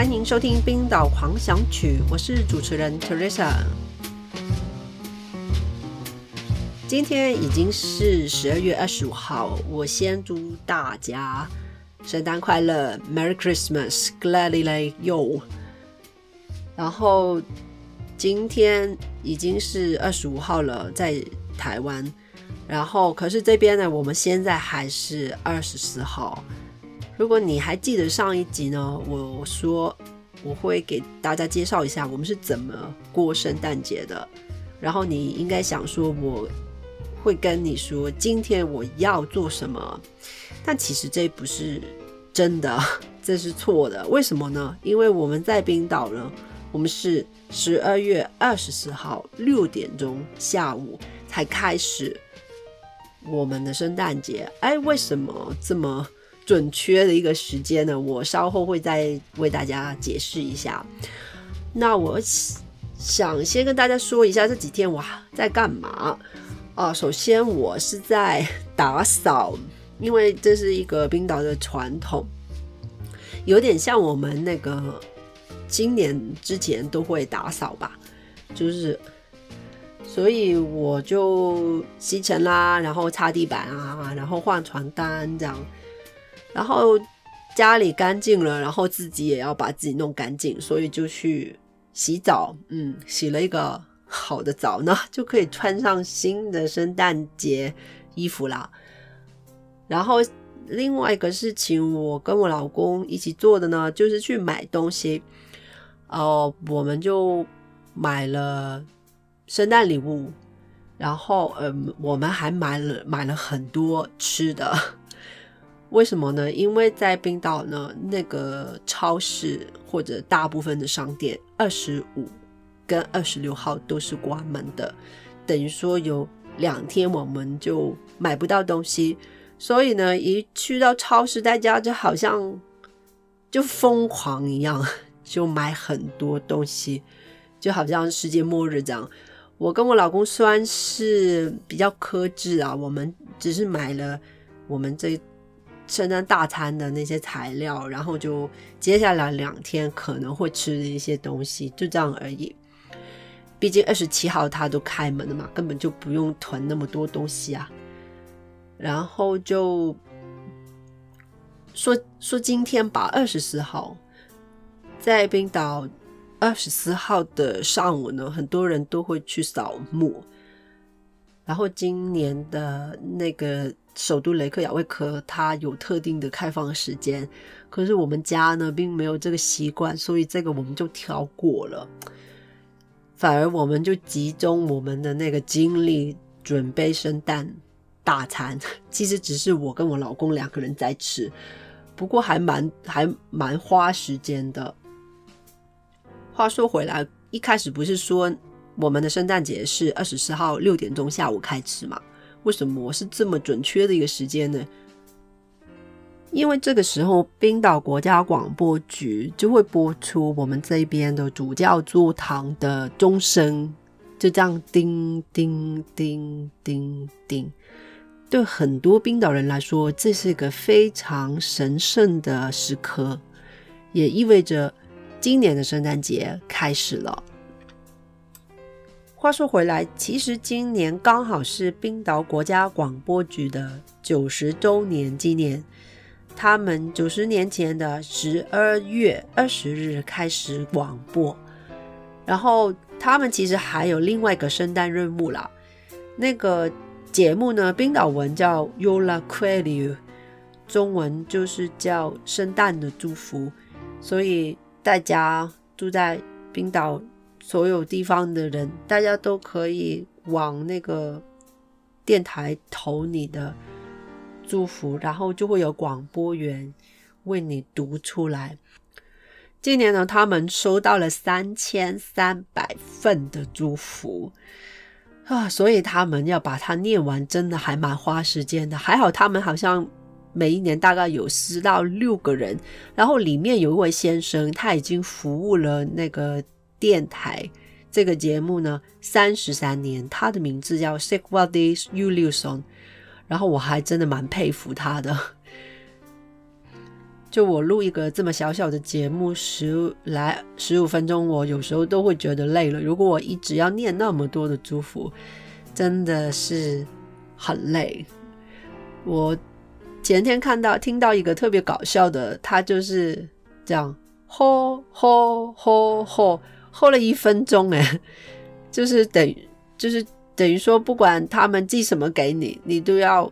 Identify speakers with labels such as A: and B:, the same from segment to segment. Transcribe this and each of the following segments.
A: 欢迎收听《冰岛狂想曲》，我是主持人 Teresa。今天已经是十二月二十五号，我先祝大家圣诞快乐，Merry Christmas，Gladly Yo。然后今天已经是二十五号了，在台湾。然后可是这边呢，我们现在还是二十四号。如果你还记得上一集呢，我说我会给大家介绍一下我们是怎么过圣诞节的。然后你应该想说，我会跟你说今天我要做什么，但其实这不是真的，这是错的。为什么呢？因为我们在冰岛呢，我们是十二月二十四号六点钟下午才开始我们的圣诞节。哎，为什么这么？准确的一个时间呢，我稍后会再为大家解释一下。那我想先跟大家说一下这几天我在干嘛啊？首先我是在打扫，因为这是一个冰岛的传统，有点像我们那个今年之前都会打扫吧，就是所以我就吸尘啦，然后擦地板啊，然后换床单这样。然后家里干净了，然后自己也要把自己弄干净，所以就去洗澡。嗯，洗了一个好的澡呢，就可以穿上新的圣诞节衣服啦。然后另外一个事情，我跟我老公一起做的呢，就是去买东西。哦，我们就买了圣诞礼物，然后嗯，我们还买了买了很多吃的。为什么呢？因为在冰岛呢，那个超市或者大部分的商店，二十五跟二十六号都是关门的，等于说有两天我们就买不到东西。所以呢，一去到超市，大家就好像就疯狂一样，就买很多东西，就好像世界末日这样。我跟我老公虽然是比较克制啊，我们只是买了我们这。圣诞大餐的那些材料，然后就接下来两天可能会吃的一些东西，就这样而已。毕竟二十七号他都开门了嘛，根本就不用囤那么多东西啊。然后就说说今天吧，二十四号在冰岛，二十四号的上午呢，很多人都会去扫墓。然后今年的那个。首都雷克雅未克，它有特定的开放时间，可是我们家呢并没有这个习惯，所以这个我们就跳过了。反而我们就集中我们的那个精力准备圣诞大餐，其实只是我跟我老公两个人在吃，不过还蛮还蛮花时间的。话说回来，一开始不是说我们的圣诞节是二十四号六点钟下午开吃吗？为什么我是这么准确的一个时间呢？因为这个时候，冰岛国家广播局就会播出我们这边的主教座堂的钟声，就这样叮叮叮叮叮。对很多冰岛人来说，这是一个非常神圣的时刻，也意味着今年的圣诞节开始了。话说回来，其实今年刚好是冰岛国家广播局的九十周年纪念。他们九十年前的十二月二十日开始广播，然后他们其实还有另外一个圣诞任务啦。那个节目呢，冰岛文叫 Yola Qualu，中文就是叫圣诞的祝福。所以大家住在冰岛。所有地方的人，大家都可以往那个电台投你的祝福，然后就会有广播员为你读出来。今年呢，他们收到了三千三百份的祝福啊，所以他们要把它念完，真的还蛮花时间的。还好他们好像每一年大概有四到六个人，然后里面有一位先生，他已经服务了那个。电台这个节目呢，三十三年，他的名字叫 Sigvaldis u l i u s o n 然后我还真的蛮佩服他的。就我录一个这么小小的节目，十来十五分钟，我有时候都会觉得累了。如果我一直要念那么多的祝福，真的是很累。我前天看到听到一个特别搞笑的，他就是这样，吼吼吼吼吼了一分钟，哎，就是等于就是等于说，不管他们寄什么给你，你都要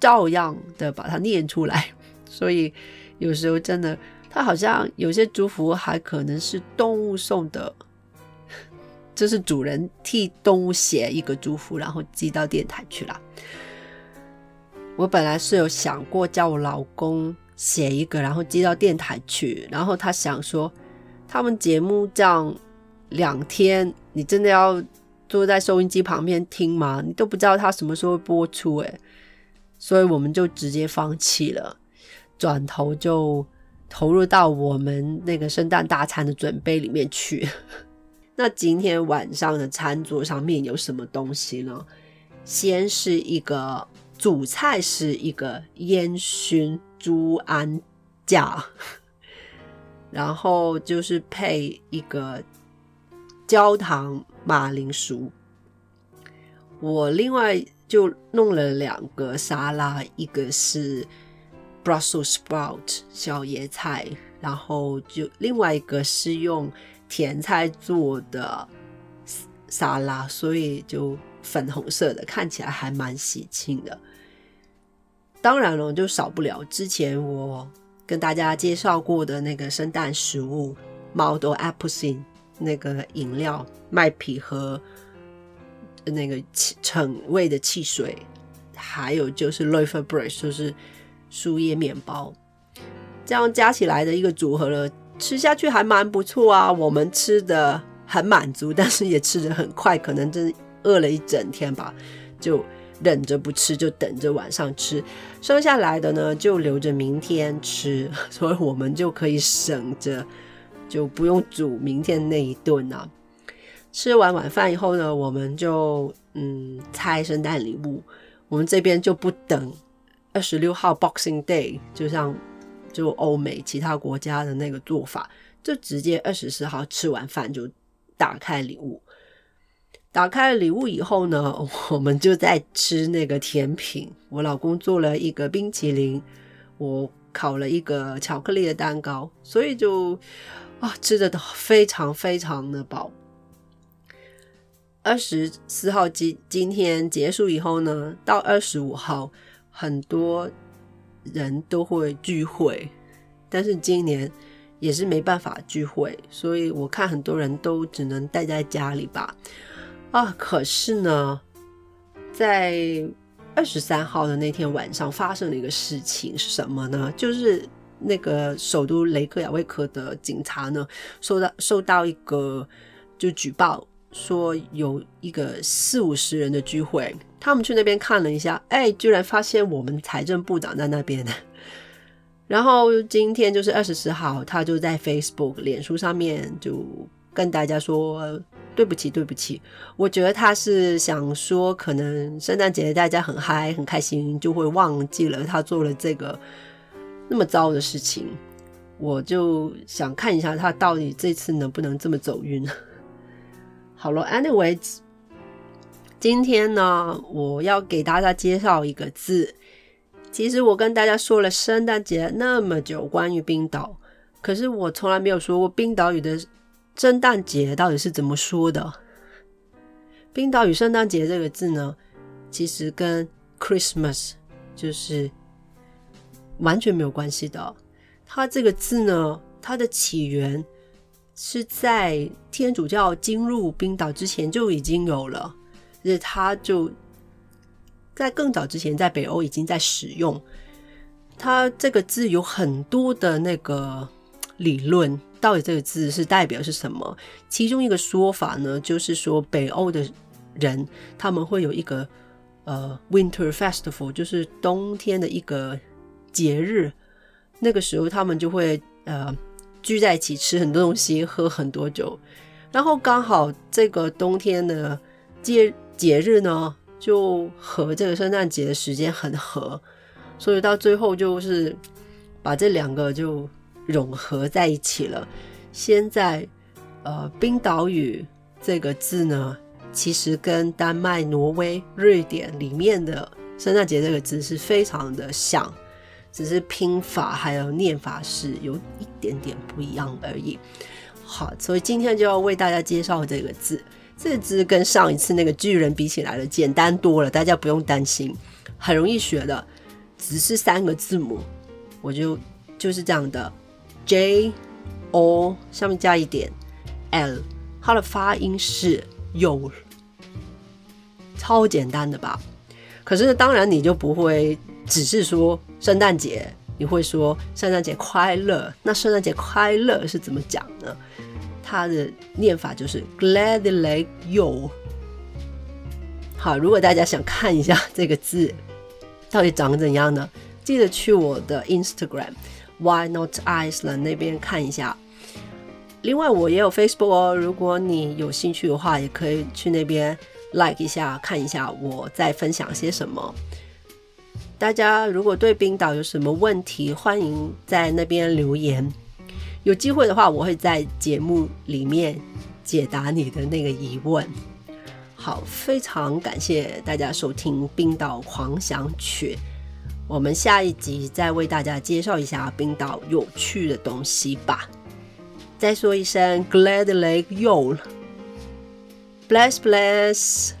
A: 照样的把它念出来，所以。有时候真的，他好像有些祝福还可能是动物送的，就是主人替动物写一个祝福，然后寄到电台去了。我本来是有想过叫我老公写一个，然后寄到电台去，然后他想说，他们节目这样两天，你真的要坐在收音机旁边听吗？你都不知道它什么时候播出，诶，所以我们就直接放弃了。转头就投入到我们那个圣诞大餐的准备里面去。那今天晚上的餐桌上面有什么东西呢？先是一个主菜，是一个烟熏猪安架，然后就是配一个焦糖马铃薯。我另外就弄了两个沙拉，一个是。Brussels sprout 小椰菜，然后就另外一个是用甜菜做的沙拉，所以就粉红色的，看起来还蛮喜庆的。当然了，就少不了之前我跟大家介绍过的那个圣诞食物 Model Apple c i n 那个饮料麦皮和那个橙味的汽水，还有就是 l o a f e r Bread，就是。树叶面包，这样加起来的一个组合了，吃下去还蛮不错啊。我们吃的很满足，但是也吃的很快，可能真饿了一整天吧，就忍着不吃，就等着晚上吃。剩下来的呢，就留着明天吃，所以我们就可以省着，就不用煮明天那一顿啊。吃完晚饭以后呢，我们就嗯拆圣诞礼物，我们这边就不等。二十六号 Boxing Day，就像就欧美其他国家的那个做法，就直接二十四号吃完饭就打开礼物。打开了礼物以后呢，我们就在吃那个甜品。我老公做了一个冰淇淋，我烤了一个巧克力的蛋糕，所以就啊吃的都非常非常的饱。二十四号今今天结束以后呢，到二十五号。很多人都会聚会，但是今年也是没办法聚会，所以我看很多人都只能待在家里吧。啊，可是呢，在二十三号的那天晚上发生了一个事情，是什么呢？就是那个首都雷克雅未克的警察呢，收到收到一个就举报。说有一个四五十人的聚会，他们去那边看了一下，哎，居然发现我们财政部长在那边。然后今天就是二十四号，他就在 Facebook 脸书上面就跟大家说对不起，对不起。我觉得他是想说，可能圣诞节大家很嗨很开心，就会忘记了他做了这个那么糟的事情。我就想看一下他到底这次能不能这么走运。好了，anyways，今天呢，我要给大家介绍一个字。其实我跟大家说了圣诞节那么久关于冰岛，可是我从来没有说过冰岛语的圣诞节到底是怎么说的。冰岛语圣诞节这个字呢，其实跟 Christmas 就是完全没有关系的。它这个字呢，它的起源。是在天主教进入冰岛之前就已经有了，而且它就在更早之前在北欧已经在使用。它这个字有很多的那个理论，到底这个字是代表是什么？其中一个说法呢，就是说北欧的人他们会有一个呃 Winter Festival，就是冬天的一个节日，那个时候他们就会呃。聚在一起吃很多东西，喝很多酒，然后刚好这个冬天的节节日呢，就和这个圣诞节的时间很合，所以到最后就是把这两个就融合在一起了。现在，呃，冰岛语这个字呢，其实跟丹麦、挪威、瑞典里面的圣诞节这个字是非常的像，只是拼法还有念法是有一点点不一样而已。好，所以今天就要为大家介绍这个字。这只跟上一次那个巨人比起来了，简单多了，大家不用担心，很容易学的，只是三个字母，我就就是这样的，J O 上面加一点 L，它的发音是 Yo，超简单的吧？可是当然你就不会只是说圣诞节，你会说圣诞节快乐，那圣诞节快乐是怎么讲呢？它的念法就是 gladly you。好，如果大家想看一下这个字到底长怎样呢？记得去我的 Instagram Why Not Iceland 那边看一下。另外，我也有 Facebook 哦，如果你有兴趣的话，也可以去那边 like 一下，看一下我在分享些什么。大家如果对冰岛有什么问题，欢迎在那边留言。有机会的话，我会在节目里面解答你的那个疑问。好，非常感谢大家收听《冰岛狂想曲》，我们下一集再为大家介绍一下冰岛有趣的东西吧。再说一声 Glad Lake Yo，Bless Bless。